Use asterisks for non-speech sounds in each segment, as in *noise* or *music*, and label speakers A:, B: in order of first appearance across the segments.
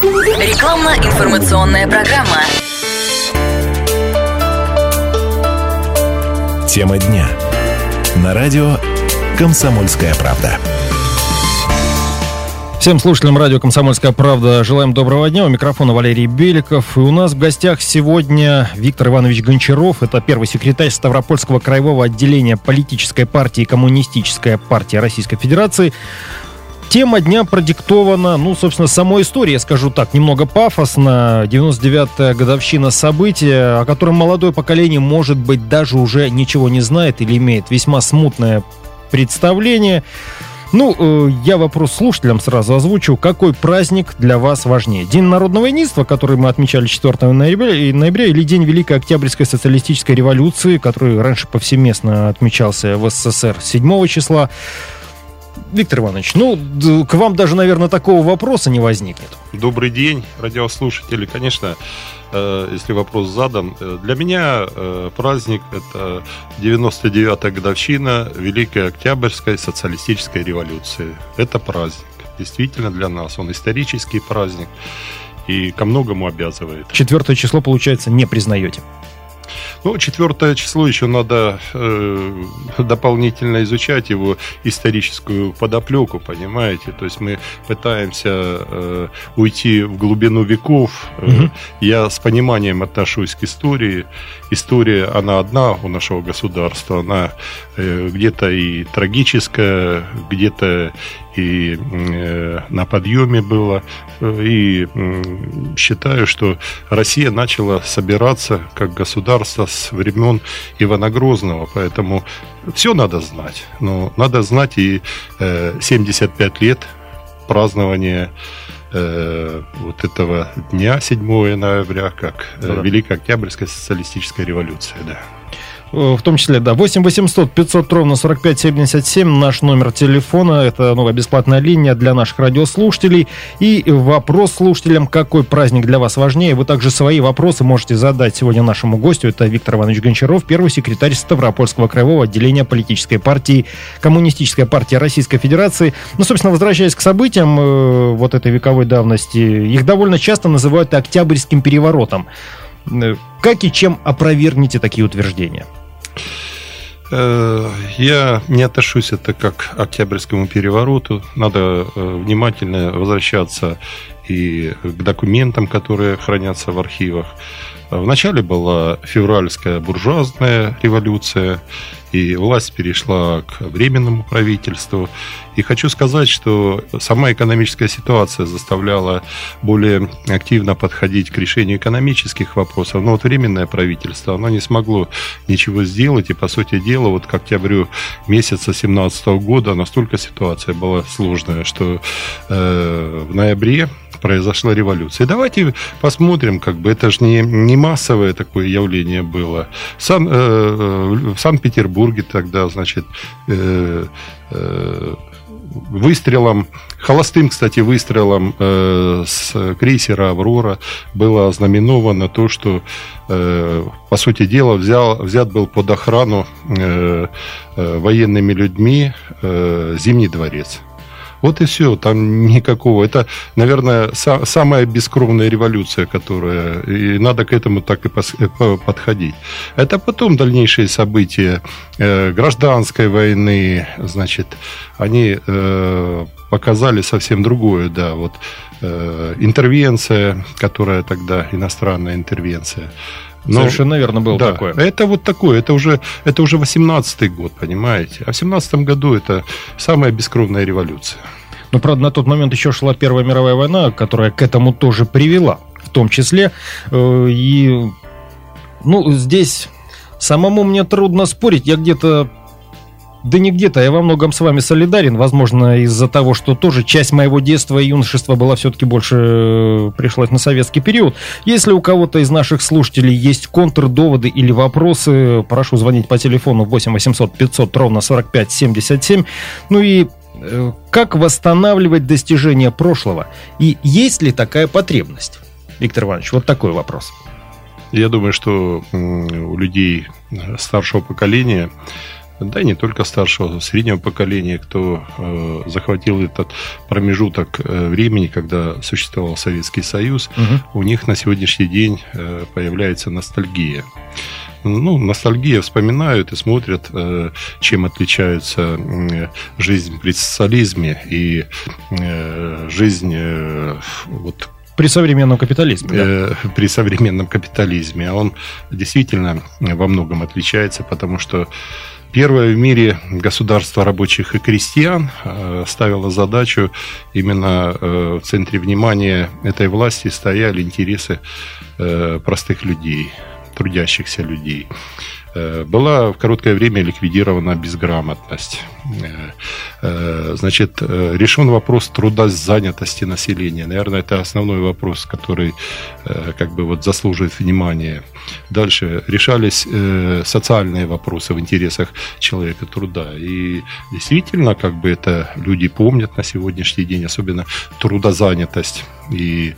A: Рекламно-информационная программа.
B: Тема дня. На радио «Комсомольская правда».
C: Всем слушателям радио «Комсомольская правда» желаем доброго дня. У микрофона Валерий Беликов. И у нас в гостях сегодня Виктор Иванович Гончаров. Это первый секретарь Ставропольского краевого отделения политической партии Коммунистическая партия Российской Федерации. Тема дня продиктована, ну, собственно, самой историей, я скажу так, немного пафосно. 99-я годовщина события, о котором молодое поколение, может быть, даже уже ничего не знает или имеет весьма смутное представление. Ну, э, я вопрос слушателям сразу озвучу. Какой праздник для вас важнее? День народного единства, который мы отмечали 4 ноября, ноября или День Великой Октябрьской социалистической революции, который раньше повсеместно отмечался в СССР 7 числа? Виктор Иванович, ну, к вам даже, наверное, такого вопроса не возникнет.
D: Добрый день, радиослушатели. Конечно, э, если вопрос задан, э, для меня э, праздник – это 99-я годовщина Великой Октябрьской социалистической революции. Это праздник. Действительно для нас. Он исторический праздник и ко многому обязывает.
C: Четвертое число, получается, не признаете?
D: Ну, четвертое число еще надо э, дополнительно изучать его историческую подоплеку, понимаете? То есть мы пытаемся э, уйти в глубину веков. Угу. Я с пониманием отношусь к истории. История, она одна у нашего государства. Она э, где-то и трагическая, где-то и э, на подъеме было. И э, считаю, что Россия начала собираться как государство с времен Ивана Грозного. Поэтому все надо знать. Но надо знать и 75 э, лет празднования вот этого дня 7 ноября, как да. Великая Октябрьская социалистическая революция. Да.
C: Э, в том числе, да, 8 800 500 ровно 45 77 наш номер телефона, это новая бесплатная линия для наших радиослушателей. И вопрос слушателям, какой праздник для вас важнее, вы также свои вопросы можете задать сегодня нашему гостю, это Виктор Иванович Гончаров, первый секретарь Ставропольского краевого отделения политической партии Коммунистическая партия Российской Федерации. Ну, собственно, возвращаясь к событиям э, вот этой вековой давности, их довольно часто называют Октябрьским переворотом. Э, как и чем опровергнете такие утверждения?
D: Э, я не отношусь это как к Октябрьскому перевороту. Надо э, внимательно возвращаться и к документам, которые хранятся в архивах. Вначале была февральская буржуазная революция, и власть перешла к временному правительству. И хочу сказать, что сама экономическая ситуация заставляла более активно подходить к решению экономических вопросов. Но вот временное правительство, оно не смогло ничего сделать. И, по сути дела, вот к октябрю месяца 2017 года настолько ситуация была сложная, что э, в ноябре произошла революция. Давайте посмотрим, как бы это же не, не массовое такое явление было. Сан, э, э в Санкт-Петербурге тогда, значит, э, э, выстрелом, холостым, кстати, выстрелом э, с крейсера «Аврора» было ознаменовано то, что, э, по сути дела, взял, взят был под охрану э, э, военными людьми э, Зимний дворец. Вот и все, там никакого. Это, наверное, са- самая бескровная революция, которая... И надо к этому так и пос- э, подходить. Это потом дальнейшие события э, гражданской войны, значит, они э, показали совсем другое, да, вот э, интервенция, которая тогда, иностранная интервенция,
C: но, Совершенно верно было да, такое.
D: Это вот такое, это уже, это уже 18-й год, понимаете? А в 17 году это самая бескровная революция.
C: Но, правда, на тот момент еще шла Первая мировая война, которая к этому тоже привела, в том числе. Э, и, ну, здесь самому мне трудно спорить. Я где-то да не где-то, я во многом с вами солидарен. Возможно, из-за того, что тоже часть моего детства и юношества была все-таки больше э, пришлась на советский период. Если у кого-то из наших слушателей есть контрдоводы или вопросы, прошу звонить по телефону 8 800 500 ровно 45 77. Ну и э, как восстанавливать достижения прошлого? И есть ли такая потребность? Виктор Иванович, вот такой вопрос.
D: Я думаю, что у людей старшего поколения да и не только старшего, среднего поколения, кто э, захватил этот промежуток э, времени, когда существовал Советский Союз, угу. у них на сегодняшний день э, появляется ностальгия ну, ностальгия вспоминают и смотрят, э, чем отличается жизнь при социализме и э, жизнь вот
C: при современном капитализме.
D: Да? При современном капитализме. А он действительно во многом отличается, потому что Первое в мире государство рабочих и крестьян э, ставило задачу именно в центре внимания этой власти стояли интересы простых людей трудящихся людей. Э, была в короткое время ликвидирована безграмотность. Э, э, значит, решен вопрос труда занятости населения. Наверное, это основной вопрос, который как бы вот заслуживает внимания. Дальше решались социальные вопросы в интересах человека труда. И действительно, как бы это люди помнят на сегодняшний день, особенно трудозанятость и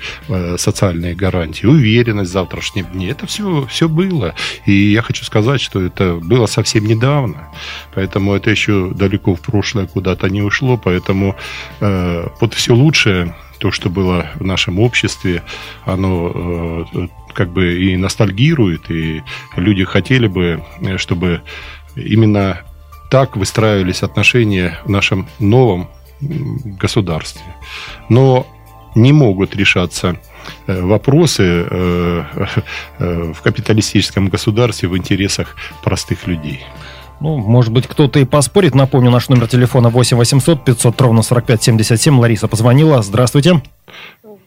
D: социальные гарантии, уверенность в завтрашнем дне. Это все, все было. И я хочу сказать, что это было совсем недавно. Поэтому это еще далеко в прошлое куда-то не ушло. Поэтому э, вот все лучшее, то, что было в нашем обществе, оно э, как бы и ностальгирует, и люди хотели бы, чтобы именно так выстраивались отношения в нашем новом государстве. Но не могут решаться Э, вопросы э, э, в капиталистическом государстве в интересах простых людей.
C: Ну, может быть, кто-то и поспорит. Напомню, наш номер телефона 8 800 500 ровно 45 77. Лариса позвонила. Здравствуйте.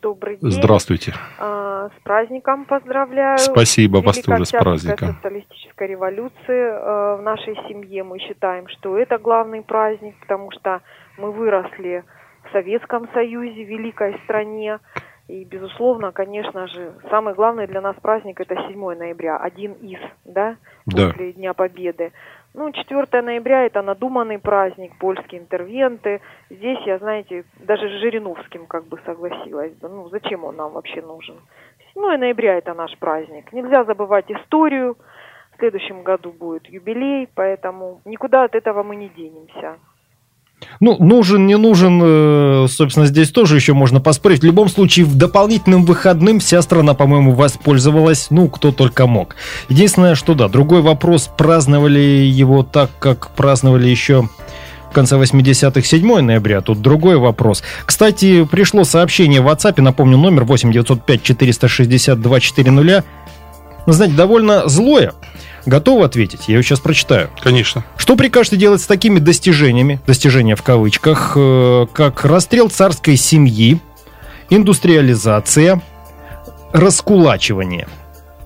E: Добрый день.
D: Здравствуйте.
E: А, с праздником поздравляю.
D: Спасибо вас тоже с праздником.
E: социалистической революции. В нашей семье мы считаем, что это главный праздник, потому что мы выросли в Советском Союзе, великой стране. И, безусловно, конечно же, самый главный для нас праздник это 7 ноября, один из, да, после да. Дня Победы. Ну, 4 ноября это надуманный праздник, польские интервенты. Здесь я, знаете, даже с Жириновским как бы согласилась. Ну, зачем он нам вообще нужен? 7 ноября это наш праздник. Нельзя забывать историю. В следующем году будет юбилей, поэтому никуда от этого мы не денемся.
C: Ну, нужен, не нужен, э, собственно, здесь тоже еще можно поспорить. В любом случае, в дополнительным выходным вся страна, по-моему, воспользовалась, ну, кто только мог. Единственное, что да, другой вопрос, праздновали его так, как праздновали еще в конце 80-х 7 ноября, тут другой вопрос. Кстати, пришло сообщение в WhatsApp, напомню, номер 8 905 462 400. Знаете, довольно злое. Готовы ответить? Я ее сейчас прочитаю.
D: Конечно.
C: Что прикажете делать с такими достижениями, достижения в кавычках, э, как расстрел царской семьи, индустриализация, раскулачивание?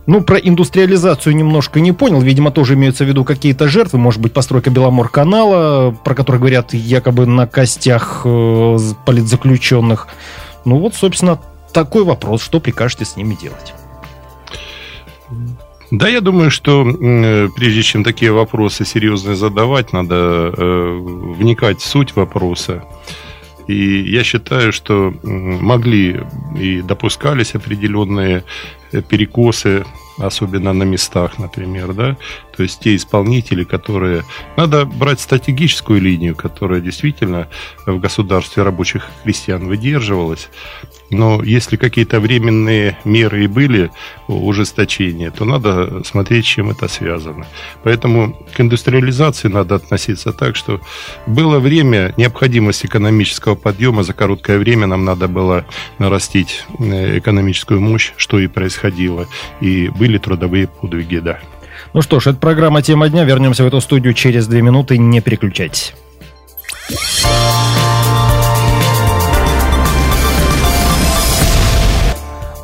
C: Ну, про индустриализацию немножко не понял. Видимо, тоже имеются в виду какие-то жертвы. Может быть, постройка Беломор-канала, про который говорят якобы на костях э, политзаключенных. Ну вот, собственно, такой вопрос. Что прикажете с ними делать?
D: Да, я думаю, что э, прежде чем такие вопросы серьезные задавать, надо э, вникать в суть вопроса. И я считаю, что могли и допускались определенные э, перекосы, особенно на местах, например, да, то есть те исполнители, которые... Надо брать стратегическую линию, которая действительно в государстве рабочих крестьян выдерживалась, но если какие-то временные меры и были ужесточения, то надо смотреть, чем это связано. Поэтому к индустриализации надо относиться так, что было время, необходимость экономического подъема, за короткое время нам надо было нарастить э, экономическую мощь, что и происходило. И были трудовые подвиги, да.
C: Ну что ж, это программа «Тема дня». Вернемся в эту студию через две минуты. Не переключайтесь.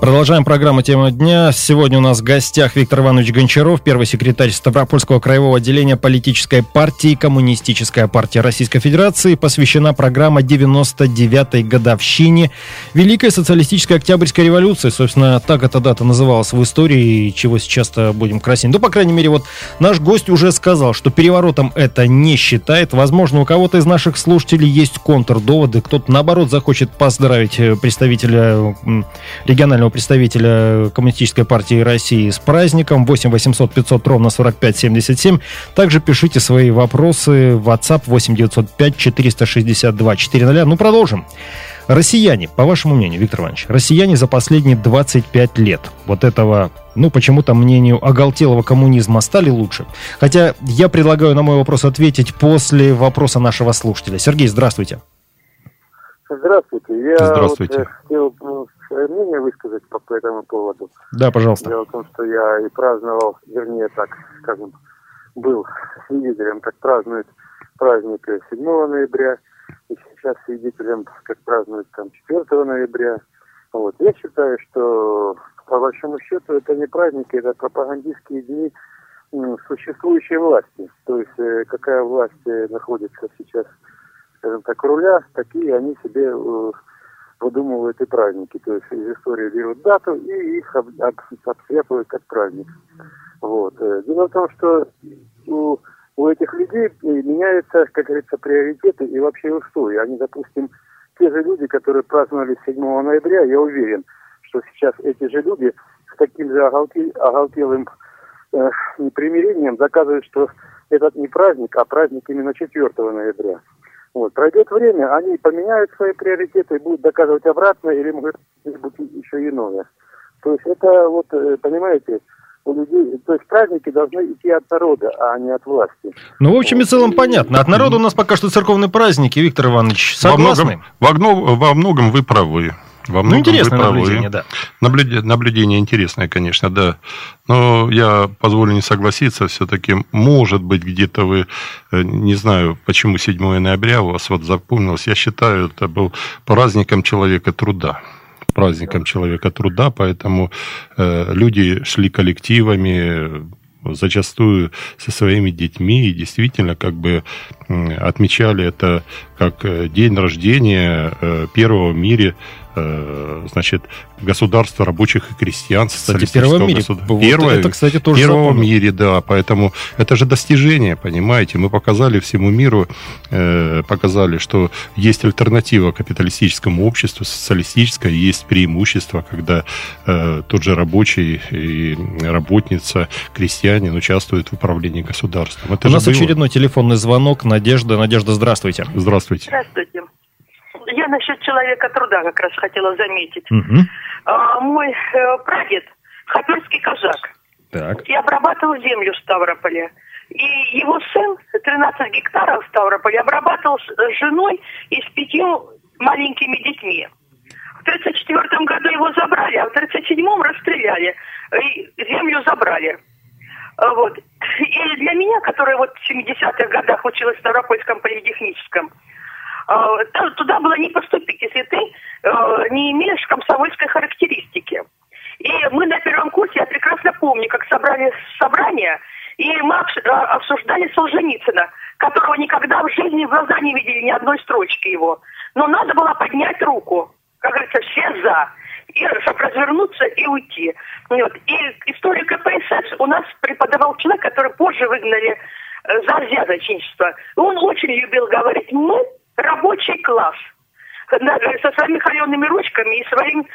C: Продолжаем программу «Тема дня». Сегодня у нас в гостях Виктор Иванович Гончаров, первый секретарь Ставропольского краевого отделения политической партии «Коммунистическая партия Российской Федерации». Посвящена программа 99-й годовщине Великой социалистической Октябрьской революции. Собственно, так эта дата называлась в истории, чего сейчас-то будем красить. Ну, по крайней мере, вот наш гость уже сказал, что переворотом это не считает. Возможно, у кого-то из наших слушателей есть контрдоводы, кто-то, наоборот, захочет поздравить э, представителя регионального представителя Коммунистической партии России с праздником. 8 800 500 ровно 45 77. Также пишите свои вопросы в WhatsApp 8 905 462 400. Ну, продолжим. Россияне, по вашему мнению, Виктор Иванович, россияне за последние 25 лет вот этого, ну, почему-то мнению оголтелого коммунизма стали лучше. Хотя я предлагаю на мой вопрос ответить после вопроса нашего слушателя. Сергей, здравствуйте.
F: Здравствуйте. Я
D: Здравствуйте.
F: Вот, э, хотел свое мнение высказать по, по этому поводу.
C: Да, пожалуйста.
F: Дело в том, что я и праздновал, вернее, так скажем, был свидетелем, как празднуют праздник 7 ноября, и сейчас свидетелем, как празднуют там 4 ноября. Вот. Я считаю, что по большому счету это не праздники, это пропагандистские дни существующей власти. То есть э, какая власть э, находится сейчас, скажем так, руля, такие они себе э, выдумывают и праздники. То есть из истории берут дату и их об, как праздник. Вот. Э, Дело в том, что у, у этих людей э, меняются, как говорится, приоритеты и вообще устои. Они, допустим, те же люди, которые праздновали 7 ноября, я уверен, что сейчас эти же люди с таким же оголте- оголтелым э, непримирением доказывают, что этот не праздник, а праздник именно 4 ноября. Вот. Пройдет время, они поменяют свои приоритеты и будут доказывать обратно или может быть еще иное. То есть это вот, э, понимаете, у людей, то есть праздники должны идти от народа, а не от власти.
C: Ну, в общем и целом понятно. От народа у нас пока что церковные праздники, Виктор Иванович.
D: Во
C: Согласны?
D: многом, во, гно- во многом вы правы. Во
C: Ну, интересное наблюдение, да.
D: Наблюде- Наблюдение интересное, конечно, да. Но я позволю не согласиться, все-таки, может быть, где-то вы, э, не знаю, почему 7 ноября у вас вот запомнилось, я считаю, это был праздником человека труда праздником человека труда, поэтому э, люди шли коллективами, зачастую со своими детьми и действительно как бы отмечали это как э, день рождения э, первого в мире э, значит государства рабочих и крестьян
C: Кстати, в мире.
D: государ-
C: Вот
D: Первое-
C: это, кстати, тоже
D: первого
C: запомнил.
D: мире, да, поэтому это же достижение, понимаете, мы показали всему миру, э, показали, что есть альтернатива капиталистическому обществу, социалистическое, есть преимущество, когда э, тот же рабочий и работница, крестьянин участвуют в управлении государством. Это
C: У нас
D: было.
C: очередной телефонный звонок. Надежда. Надежда, здравствуйте.
D: Здравствуйте.
G: Здравствуйте. Я насчет человека труда как раз хотела заметить.
C: Мгм.
G: А, мой э, прадед, хаперский казак,
C: Так.
G: и обрабатывал землю в Ставрополе. И его сын 13 гектаров в Ставрополе обрабатывал с с женой и с пятью маленькими детьми. В 1934 году его забрали, а в 1937 расстреляли. И землю забрали. А, Вот. И для меня, которая вот в 70-х годах училась в Ставропольском политехническом, туда было не поступить, если ты э, не имеешь комсомольской характеристики. И мы на первом курсе, я прекрасно помню, как собрали собрание, и мы э, обсуждали Солженицына, которого никогда в жизни в глаза не видели ни одной строчки его. Но надо было поднять руку. Как говорится, все за. И, чтобы развернуться и уйти. Вот. И историю КПСС у нас преподавал человек, который позже выгнали э, за взяточничество. Он очень любил говорить, мы рабочий класс. Со своими холеными ручками и своим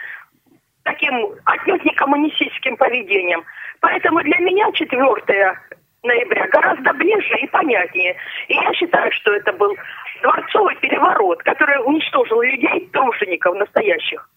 G: таким отнюдь не коммунистическим поведением. Поэтому для меня 4 ноября гораздо ближе и понятнее. И я считаю, что это был дворцовый переворот, который уничтожил людей, тружеников настоящих.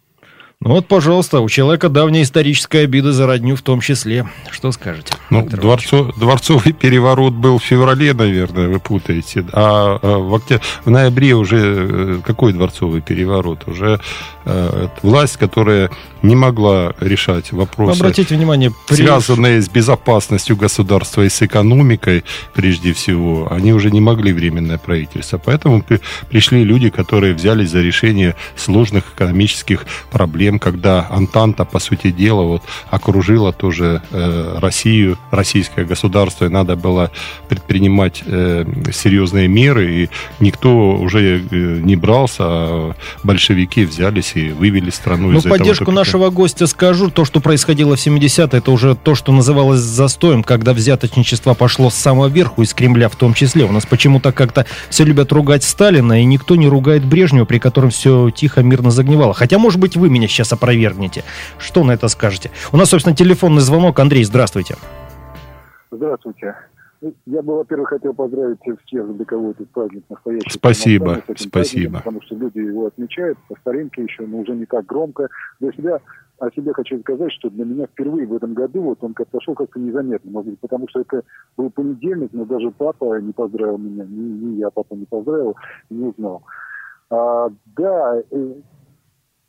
C: Ну вот, пожалуйста, у человека давняя историческая обида за родню в том числе. Что скажете?
D: Ну, дворцо- дворцовый переворот был в феврале, наверное, вы путаете. А э, в, октя- в ноябре уже э, какой дворцовый переворот? Уже э, власть, которая не могла решать вопросы,
C: Обратите внимание, при-
D: связанные с безопасностью государства и с экономикой, прежде всего, они уже не могли временное правительство. Поэтому при- пришли люди, которые взялись за решение сложных экономических проблем, когда Антанта, по сути дела, вот, окружила тоже э, Россию, российское государство, и надо было предпринимать э, серьезные меры, и никто уже э, не брался, а большевики взялись и вывели страну
C: Ну,
D: из этого
C: поддержку
D: тупика.
C: нашего гостя скажу, то, что происходило в 70-е, это уже то, что называлось застоем, когда взяточничество пошло с самого верху, из Кремля в том числе. У нас почему-то как-то все любят ругать Сталина, и никто не ругает Брежнева, при котором все тихо, мирно загнивало. Хотя, может быть, вы меня сейчас сейчас опровергнете. Что на это скажете? У нас, собственно, телефонный звонок. Андрей, здравствуйте.
H: Здравствуйте. Ну, Я бы, во-первых, хотел поздравить всех, для кого этот праздник настоящий.
D: Спасибо,
H: этим
D: спасибо.
H: праздником, Потому что люди его отмечают по старинке еще, но уже не так громко. Для себя, о себе хочу сказать, что для меня впервые в этом году вот он как пошел как-то незаметно, может быть, потому что это был понедельник, но даже папа не поздравил меня, ни, ни я папа не поздравил, не узнал. А, да, э,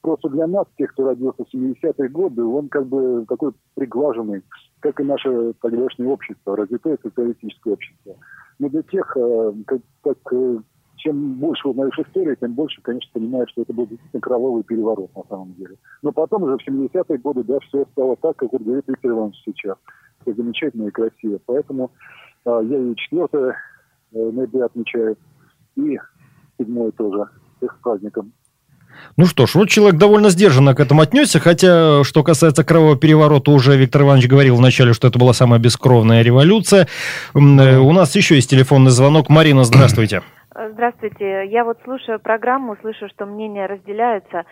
H: просто для нас, тех, кто родился в 70-е годы, он как бы такой приглаженный, как и наше тогдашнее общество, развитое социалистическое общество. Но для тех, э, как, как, э, чем больше узнаешь историю, тем больше, конечно, понимаешь, что это был действительно кровавый переворот на самом деле. Но потом уже в 70-е годы, да, все стало так, как вот говорит Виктор Иванович сейчас. Все замечательно и красиво. Поэтому э, я и 4 э, ноября отмечаю, и 7 тоже. Всех с праздником.
C: Ну что ж, вот человек довольно сдержанно к этому отнесся, хотя, что касается кровавого переворота, уже Виктор Иванович говорил вначале, что это была самая бескровная революция. Э, У нас еще есть телефонный звонок. Марина, здравствуйте.
I: Здравствуйте. Я вот слушаю программу, слышу, что мнения разделяются.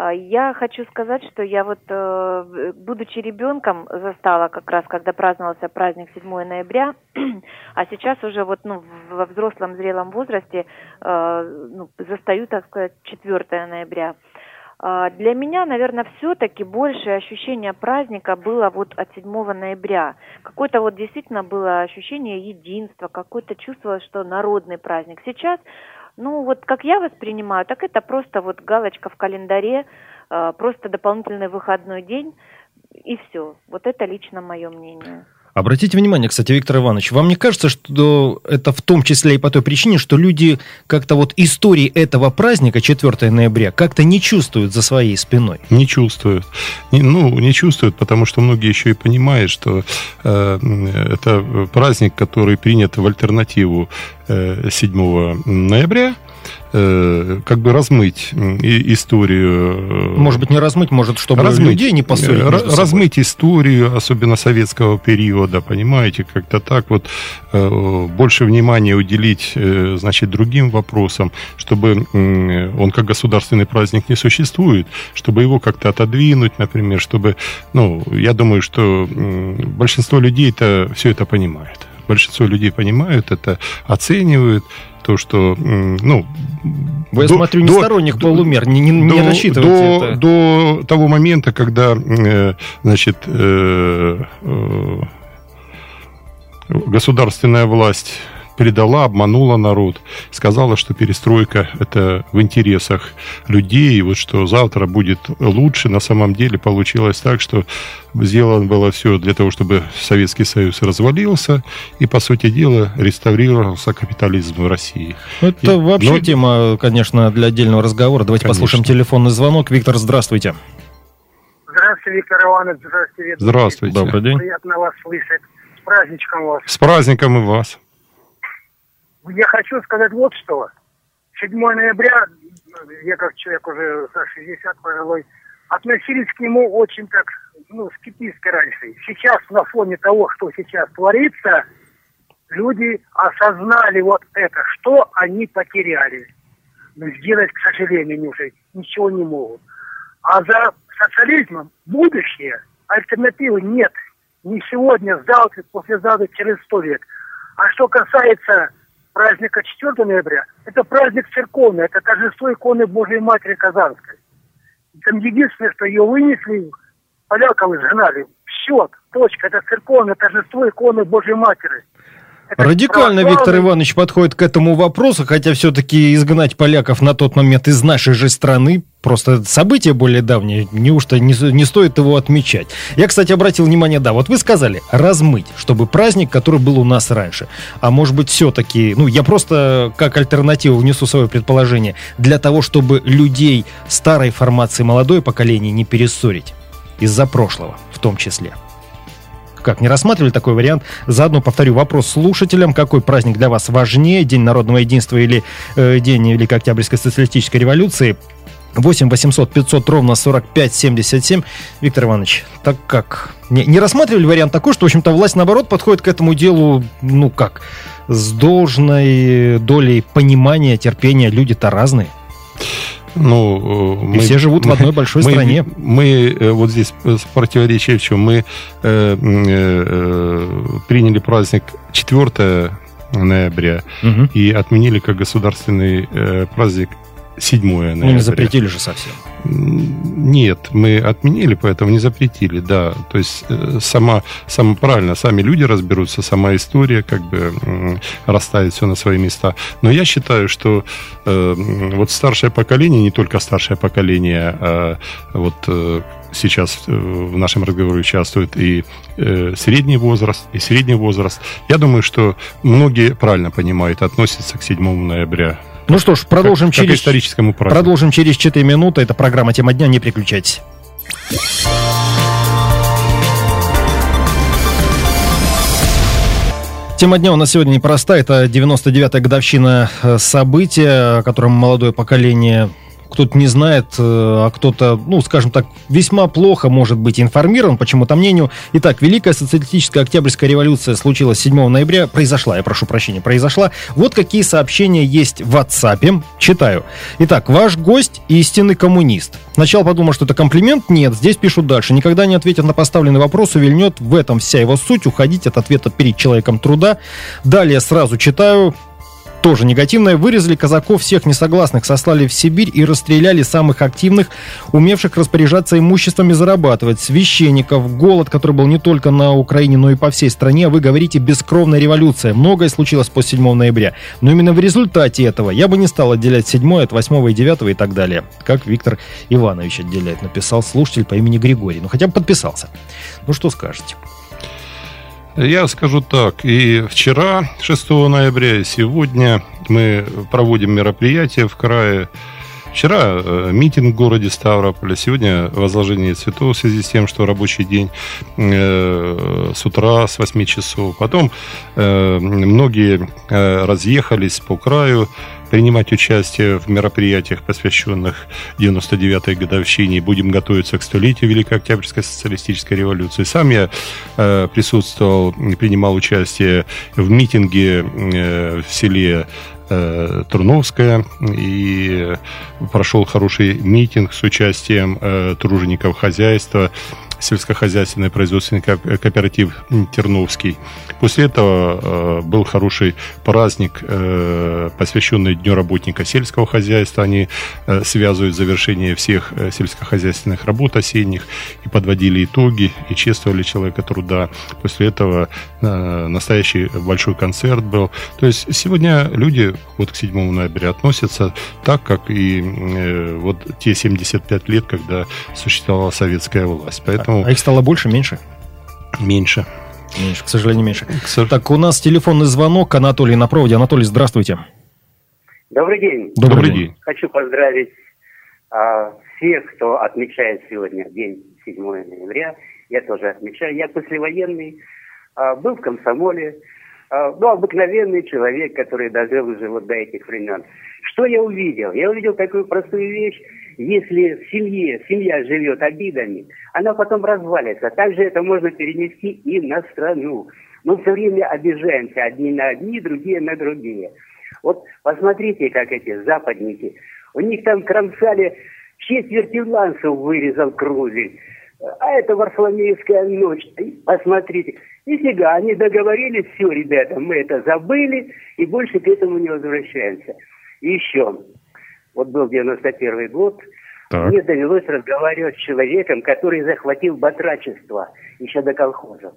I: А, Я хочу сказать, что я вот, э, будучи ребенком, застала как раз, когда праздновался праздник 7 ноября, *clears throat* а сейчас уже вот, ну, во взрослом зрелом возрасте э, ну, застаю, так сказать, 4 ноября. А, Для меня, наверное, все-таки большее ощущение праздника было вот от 7 ноября. Какое-то вот действительно было ощущение единства, какое-то чувство, что народный праздник. Сейчас, ну вот как я воспринимаю, так это просто вот галочка в календаре, э, просто дополнительный выходной день и все. Вот это лично мое мнение.
C: Обратите внимание, кстати, Виктор Иванович, вам не кажется, что это в том числе и по той причине, что люди как-то вот истории этого праздника 4 ноября как-то не чувствуют за своей спиной?
D: Не чувствуют. Не- ну, не чувствуют, потому что многие еще и понимают, что э, это праздник, который принят в альтернативу э, 7 ноября, как бы размыть историю. э,
C: Может быть, не размыть, может, чтобы
D: размыть,
C: людей не поссорить
D: э, размыть историю, особенно советского периода, понимаете, как-то так вот э, больше внимания уделить, э, значит, другим вопросам, чтобы он как государственный праздник не существует, чтобы его как-то отодвинуть, например, чтобы, ну, я думаю, что большинство людей это все это понимает. Большинство людей понимают это, оценивают то, что, ну,
C: Вы, я
D: до-
C: смотрю, не
D: до-
C: сторонник
D: до-
C: полумер, не, не, не
D: до,
C: рассчитывайте
D: до,
C: это.
D: до того момента, когда, э, значит, э, э, государственная власть предала, обманула народ, сказала, что перестройка это в интересах людей, и вот что завтра будет лучше. На самом деле получилось так, что сделано было все для того, чтобы Советский Союз развалился, и, по сути дела, реставрировался капитализм в России.
C: Это
D: И-
C: вообще
D: но-
C: тема, конечно, для отдельного разговора. Давайте
D: Конечно.
C: послушаем телефонный звонок. Виктор, здравствуйте.
J: Здравствуйте, Виктор Иванович. Здравствуйте.
D: Здравствуйте.
C: Добрый день.
J: Приятно вас слышать. С праздничком вас.
D: С праздником и вас.
J: Я хочу сказать вот что. 7 ноября, я как человек уже за 60 пожилой, относились к нему очень так, ну, скептически раньше. Сейчас на фоне того, что сейчас творится, люди осознали вот это, что они потеряли. Но сделать, к сожалению, уже ничего не могут. А за социализмом будущее, альтернативы нет. Не сегодня, завтра, послезавтра, через сто лет. А что касается праздника 4 ноября, это праздник церковный, это торжество иконы Божьей Матери Казанской. Там единственное, что ее вынесли, поляков изгнали. Все, точка, это церковное торжество иконы Божьей Матери. Это
C: Радикально
J: православный-
C: Виктор Иванович подходит к этому вопросу, хотя все-таки изгнать поляков на тот момент из нашей же страны просто событие более давнее, неужто не, не стоит его отмечать. Я, кстати, обратил внимание, да, вот вы сказали, размыть, чтобы праздник, который был у нас раньше. А может быть, все-таки, ну, я просто как альтернативу внесу свое предположение, для того, чтобы людей старой формации молодое поколение не перессорить из-за прошлого в том числе. Как, не рассматривали такой вариант? Заодно повторю вопрос слушателям. Какой праздник для вас важнее? День народного единства или э, День Великой Октябрьской социалистической революции? 8 800 500 ровно 45 77. Виктор Иванович, так как? Не, не рассматривали вариант такой, что, в общем-то, власть, наоборот, подходит к этому делу, ну как, с должной долей понимания, терпения. Люди-то разные.
D: Ну,
C: мы, и все живут мы, в одной большой *laughs*
D: мы,
C: стране.
D: Мы, мы вот здесь противоречие в чем? Мы э, э, приняли праздник 4 ноября угу. и отменили как государственный э, праздник 7 ноября.
C: Ну, не запретили же совсем.
D: Нет, мы отменили, поэтому не запретили, да. То есть э, сама, сама правильно, сами люди разберутся, сама история как бы расставит все на свои места. Но я считаю, что э, вот старшее поколение, не только старшее поколение, а вот э, сейчас э, в нашем разговоре участвует и э, средний возраст, и средний возраст. Я думаю, что многие правильно понимают, относятся к 7 ноября
C: ну что ж, продолжим
D: как,
C: через... Как
D: историческому празднику.
C: Продолжим через 4 минуты. Это программа «Тема дня». Не переключайтесь. Тема дня у нас сегодня непростая. Это 99-я годовщина э, события, о котором молодое поколение кто-то не знает, э, а кто-то, ну, скажем так, весьма плохо может быть информирован по чему-то мнению. Итак, Великая социалистическая Октябрьская революция случилась 7 ноября, произошла, я прошу прощения, произошла. Вот какие сообщения есть в WhatsApp, читаю. Итак, ваш гость истинный коммунист. Сначала подумал, что это комплимент, нет, здесь пишут дальше. Никогда не ответят на поставленный вопрос, увильнет, в этом вся его суть, уходить от ответа перед человеком труда. Далее сразу читаю, тоже негативное. Вырезали казаков всех несогласных, сослали в Сибирь и расстреляли самых активных, умевших распоряжаться имуществом и зарабатывать. Священников, голод, который был не только на Украине, но и по всей стране. Вы говорите «бескровная революция». Многое случилось после 7 ноября. Но именно в результате этого я бы не стал отделять 7 от 8 и 9 и так далее. Как Виктор Иванович отделяет, написал слушатель по имени Григорий. Ну, хотя бы подписался. Ну, что скажете?
D: Я скажу так, и вчера, 6 ноября, и сегодня мы проводим мероприятия в крае. Вчера э, митинг в городе Ставрополе, сегодня возложение цветов в связи с тем, что рабочий день э, с утра с 8 часов. Потом э, многие разъехались по краю, принимать участие в мероприятиях, посвященных 99-й годовщине. Будем готовиться к столетию Великой Октябрьской социалистической революции. Сам я э, присутствовал, принимал участие в митинге э, в селе э, Турновская и прошел хороший митинг с участием э, тружеников хозяйства сельскохозяйственный производственный кооператив Терновский. После этого э, был хороший праздник, э, посвященный Дню работника сельского хозяйства. Они э, связывают завершение всех сельскохозяйственных работ осенних и подводили итоги, и чествовали человека труда. После этого настоящий большой концерт был. То есть сегодня люди вот к 7 ноября относятся так, как и вот те 75 лет, когда существовала советская власть.
C: Поэтому... А их стало больше, меньше?
D: Меньше.
C: Меньше, к сожалению, меньше. К сож... Так, у нас телефонный звонок. Анатолий на проводе. Анатолий, здравствуйте.
K: Добрый день.
C: Добрый, Добрый день.
K: Хочу поздравить а, всех, кто отмечает сегодня день 7 ноября. Я тоже отмечаю. Я послевоенный, а, был в комсомоле. А, ну, обыкновенный человек, который дожил уже вот до этих времен. Что я увидел? Я увидел такую простую вещь если в семье, семья живет обидами, она потом развалится. Также это можно перенести и на страну. Мы все время обижаемся одни на одни, другие на другие. Вот посмотрите, как эти западники. У них там кромсали четверть лансов вырезал Крузель. А это Варфоломеевская ночь. Посмотрите. Нифига, они договорились, все, ребята, мы это забыли и больше к этому не возвращаемся. Еще, вот был 91 год, так. мне довелось разговаривать с человеком, который захватил батрачество еще до колхоза.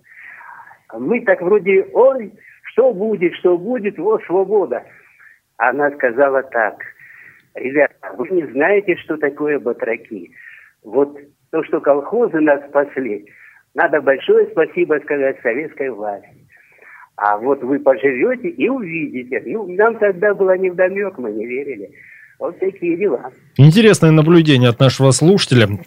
K: Мы так вроде, ой, что будет, что будет, вот свобода. Она сказала так, ребята, вы не знаете, что такое батраки. Вот то, что колхозы нас спасли, надо большое спасибо сказать советской власти. А вот вы поживете и увидите. Ну, нам тогда было невдомек, мы не верили. Вот такие дела.
C: Интересное наблюдение от нашего слушателя.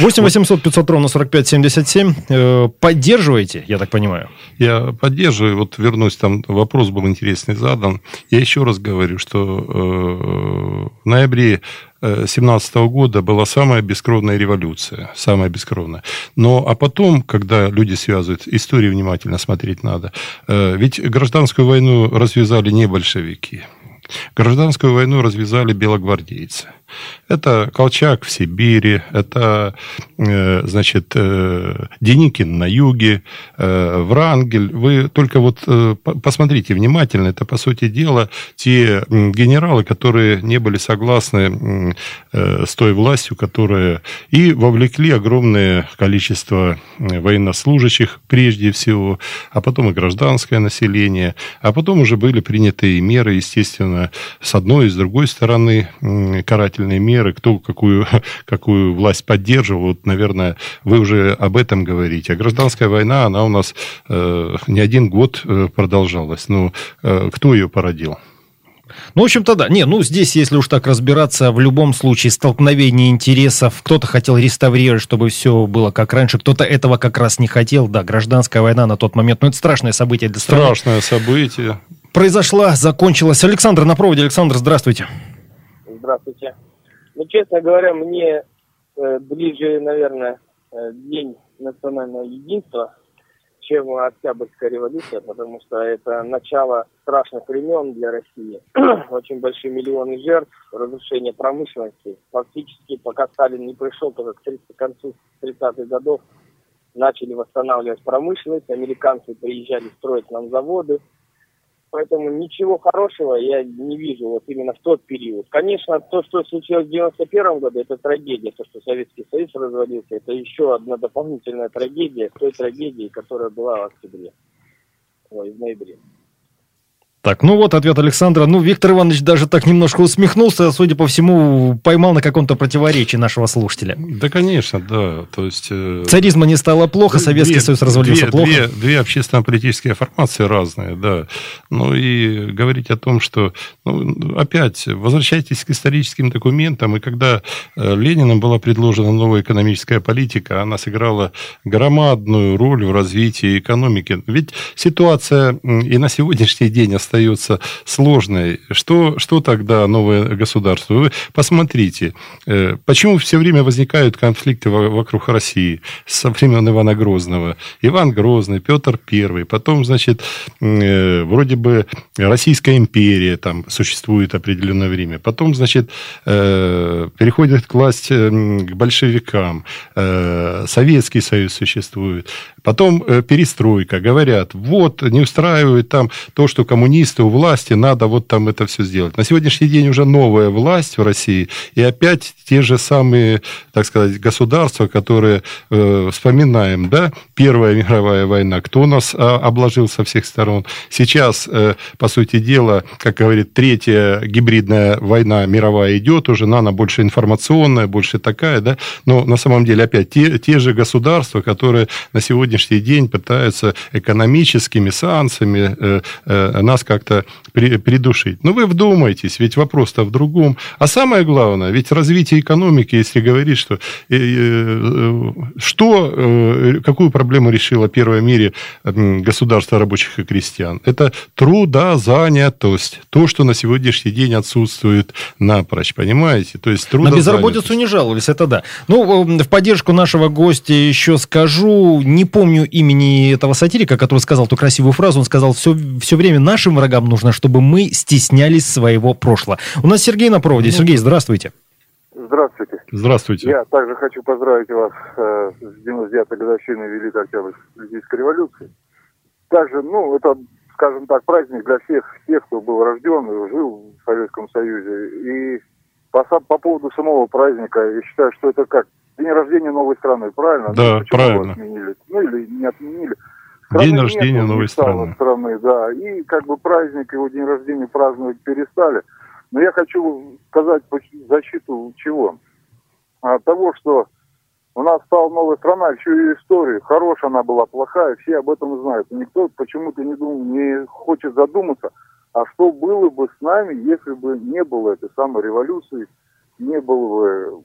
C: 8 800 500 ровно 45 77. Э, поддерживаете, я так понимаю?
D: Я поддерживаю. Вот вернусь, там вопрос был интересный задан. Я еще раз говорю, что э, в ноябре 17 года была самая бескровная революция, самая бескровная. Но а потом, когда люди связывают, историю внимательно смотреть надо. Э, ведь гражданскую войну развязали не большевики. Гражданскую войну развязали белогвардейцы. Это Колчак в Сибири, это, э, значит, э, Деникин на юге, э, Врангель. Вы только вот посмотрите внимательно, это, по сути дела, те генералы, которые не были согласны с той властью, которая и вовлекли огромное количество военнослужащих прежде всего, а потом и гражданское население, а потом уже были приняты меры, естественно, с одной и с другой стороны, карательные меры, кто какую, *laughs* какую власть поддерживал, вот, наверное, вы уже об этом говорите. А гражданская война, она у нас э, не один год э, продолжалась. Ну, э, кто ее породил?
C: Ну, в общем-то, да. Не, ну, здесь, если уж так разбираться, в любом случае столкновение интересов. Кто-то хотел реставрировать, чтобы все было как раньше, кто-то этого как раз не хотел. Да, гражданская война на тот момент. Ну, это страшное событие для страны.
D: Страшное событие.
C: Произошла, закончилась. Александр на проводе. Александр, здравствуйте.
L: Здравствуйте. Ну, честно говоря, мне э, ближе, наверное, э, День национального единства, чем Октябрьская революция, потому что это начало страшных времен для России. *clears throat* Очень большие миллионы жертв, разрушение промышленности. Фактически, пока Сталин не пришел, только к, 30, к концу 30-х годов начали восстанавливать промышленность, американцы приезжали строить нам заводы, Поэтому ничего хорошего я не вижу вот именно в тот период. Конечно, то, что случилось в 91 году, это трагедия. То, что Советский Союз развалился, это еще одна дополнительная трагедия той трагедии, которая была в октябре, ой, в ноябре.
C: Так, ну вот ответ Александра. Ну, Виктор Иванович даже так немножко усмехнулся, судя по всему, поймал на каком-то противоречии нашего слушателя.
D: Да, конечно, да. То есть...
C: Э... Царизма не стало плохо, Советский две, Союз развалился
D: две,
C: плохо.
D: Две, две общественно-политические формации разные, да. Ну и говорить о том, что... Ну, опять, возвращайтесь к историческим документам, и когда э, Лениным была предложена новая экономическая политика, она сыграла громадную роль в развитии экономики. Ведь ситуация и на сегодняшний день остается сложной. Что, что тогда новое государство? Вы посмотрите, э, почему все время возникают конфликты вокруг России со времен Ивана Грозного. Иван Грозный, Петр Первый, потом, значит, э, вроде бы Российская империя там существует определенное время, потом, значит, э, переходит к власти к большевикам, Советский Союз существует, потом перестройка, говорят, вот, не устраивает там то, что коммунисты коммунисты у власти, надо вот там это все сделать. На сегодняшний день уже новая власть в России, и опять те же самые, так сказать, государства, которые э, вспоминаем, да, Первая мировая война, кто нас а, обложил со всех сторон. Сейчас, э, по сути дела, как говорит, третья гибридная война мировая идет уже, но она больше информационная, больше такая, да, но на самом деле опять те, те же государства, которые на сегодняшний день пытаются экономическими санкциями э, э, нас как-то при, придушить. Но вы вдумайтесь, ведь вопрос-то в другом. А самое главное, ведь развитие экономики, если говорить, что, э, э, что э, какую проблему решило первое в мире государство рабочих и крестьян? Это трудозанятость. То, что на сегодняшний день отсутствует напрочь, понимаете? То есть
C: На безработицу не жаловались, это да. Ну, в поддержку нашего гостя еще скажу, не помню имени этого сатирика, который сказал ту красивую фразу, он сказал, все, все время нашим врагам нужно, чтобы мы стеснялись своего прошлого. У нас Сергей на проводе. Сергей, здравствуйте.
H: Здравствуйте.
D: Здравствуйте.
H: Я также хочу поздравить вас э, с 99-й годовщиной Великой Октябрьской революции. Также, ну, это, скажем так, праздник для всех тех, кто был рожден и жил в Советском Союзе. И по, по поводу самого праздника, я считаю, что это как день рождения новой страны, правильно?
D: Да, ну, правильно.
H: Отменили? Ну, или не отменили.
D: Страны день рождения нет, новой страны.
H: страны. Да, и как бы праздник, его день рождения праздновать перестали. Но я хочу сказать защиту чего? От того, что у нас стала новая страна, еще и история. Хорошая она была, плохая, все об этом знают. Никто почему-то не, дум, не хочет задуматься, а что было бы с нами, если бы не было этой самой революции, не было бы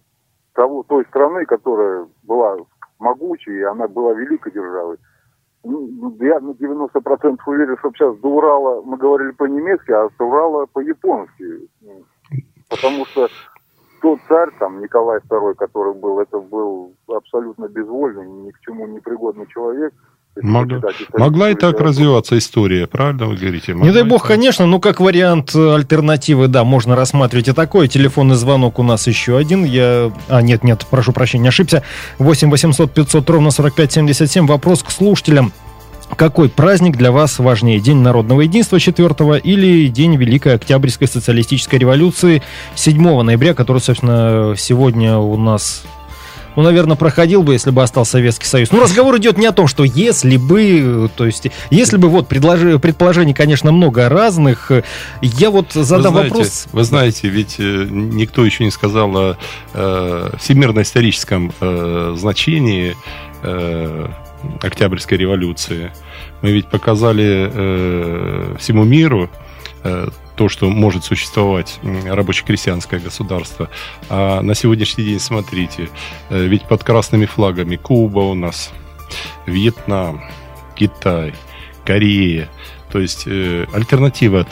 H: того, той страны, которая была могучей, и она была великой державой. Ну, я на 90% уверен, что сейчас до Урала мы говорили по-немецки, а с Урала по-японски. Потому что тот царь, там, Николай II, который был, это был абсолютно безвольный, ни к чему не пригодный человек.
D: Могла, могла и так развиваться история, правильно вы говорите?
C: Могла
D: не
C: дай бог, конечно, ну как вариант альтернативы, да, можно рассматривать и такое. Телефонный звонок у нас еще один. Я... А, нет, нет, прошу прощения, ошибся. 8 800 500 ровно 45 77. Вопрос к слушателям. Какой праздник для вас важнее? День народного единства 4 или День Великой Октябрьской социалистической революции 7 ноября, который, собственно, сегодня у нас ну, наверное, проходил бы, если бы остался Советский Союз. Ну, разговор идет не о том, что если бы, то есть, если бы, вот, предложи, предположений, конечно, много разных. Я вот задам
D: вы знаете,
C: вопрос...
D: Вы знаете, ведь э, никто еще не сказал о э, всемирно-историческом э, значении э, Октябрьской революции. Мы ведь показали э, всему миру э, то, что может существовать рабоче-крестьянское государство. А на сегодняшний день, смотрите, э, ведь под красными флагами Куба у нас, Вьетнам, Китай, Корея, то есть э, альтернатива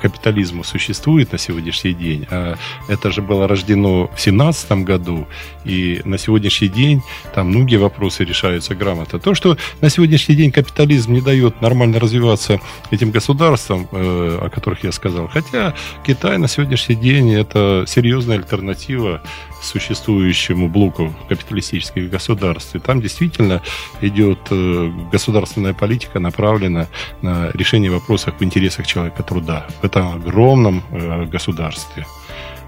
D: капитализму существует на сегодняшний день. А это же было рождено в 17 году, и на сегодняшний день там многие вопросы решаются грамотно. То, что на сегодняшний день капитализм не дает нормально развиваться этим государствам, э, о которых я сказал. Хотя Китай на сегодняшний день это серьезная альтернатива существующему блоку капиталистических государств. И там действительно идет э, государственная политика, направлена на решение решение вопросов в интересах человека труда в этом огромном э, государстве.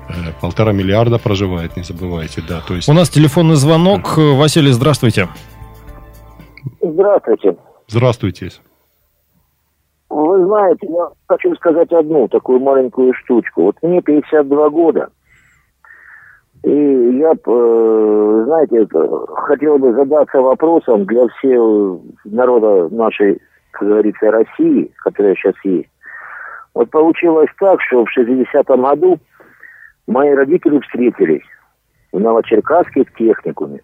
D: Э, полтора миллиарда проживает, не забывайте, да. То есть...
C: У нас телефонный звонок. Василий, здравствуйте.
M: Здравствуйте.
D: Здравствуйте.
M: Вы знаете, я хочу сказать одну такую маленькую штучку. Вот мне 52 года, и я, э, знаете, хотел бы задаться вопросом для всего народа нашей как говорится, России, которая сейчас есть. Вот получилось так, что в 60-м году мои родители встретились в Новочеркасске в техникуме.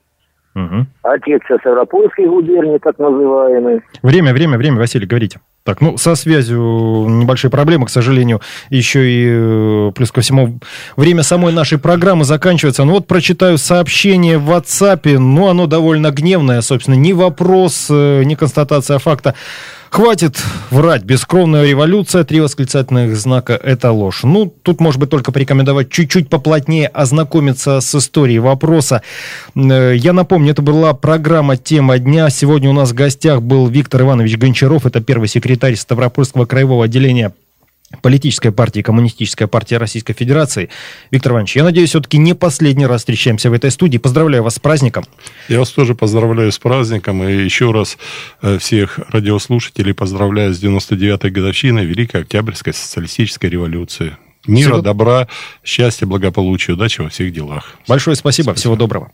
M: Угу. Отец со Ставропольской губернии, так называемый.
C: Время, время, время, Василий, говорите. Так, ну, со связью небольшие проблемы, к сожалению, еще и э, плюс ко всему время самой нашей программы заканчивается. Ну вот прочитаю сообщение в WhatsApp, ну оно довольно гневное, собственно, ни вопрос, э, ни констатация факта. Хватит врать. Бескровная революция, три восклицательных знака – это ложь. Ну, тут, может быть, только порекомендовать чуть-чуть поплотнее ознакомиться с историей вопроса. Э, я напомню, это была программа «Тема дня». Сегодня у нас в гостях был Виктор Иванович Гончаров. Это первый секретарь Ставропольского краевого отделения политической партии, Коммунистическая партия Российской Федерации. Виктор Иванович, я надеюсь, все-таки не последний раз встречаемся в этой студии. Поздравляю вас с праздником.
D: Я вас тоже поздравляю с праздником. И еще раз э, всех радиослушателей поздравляю с 99-й годовщиной Великой Октябрьской социалистической революции. Мира, всего... добра, счастья, благополучия, удачи во всех делах.
C: Большое спасибо. спасибо. Всего доброго.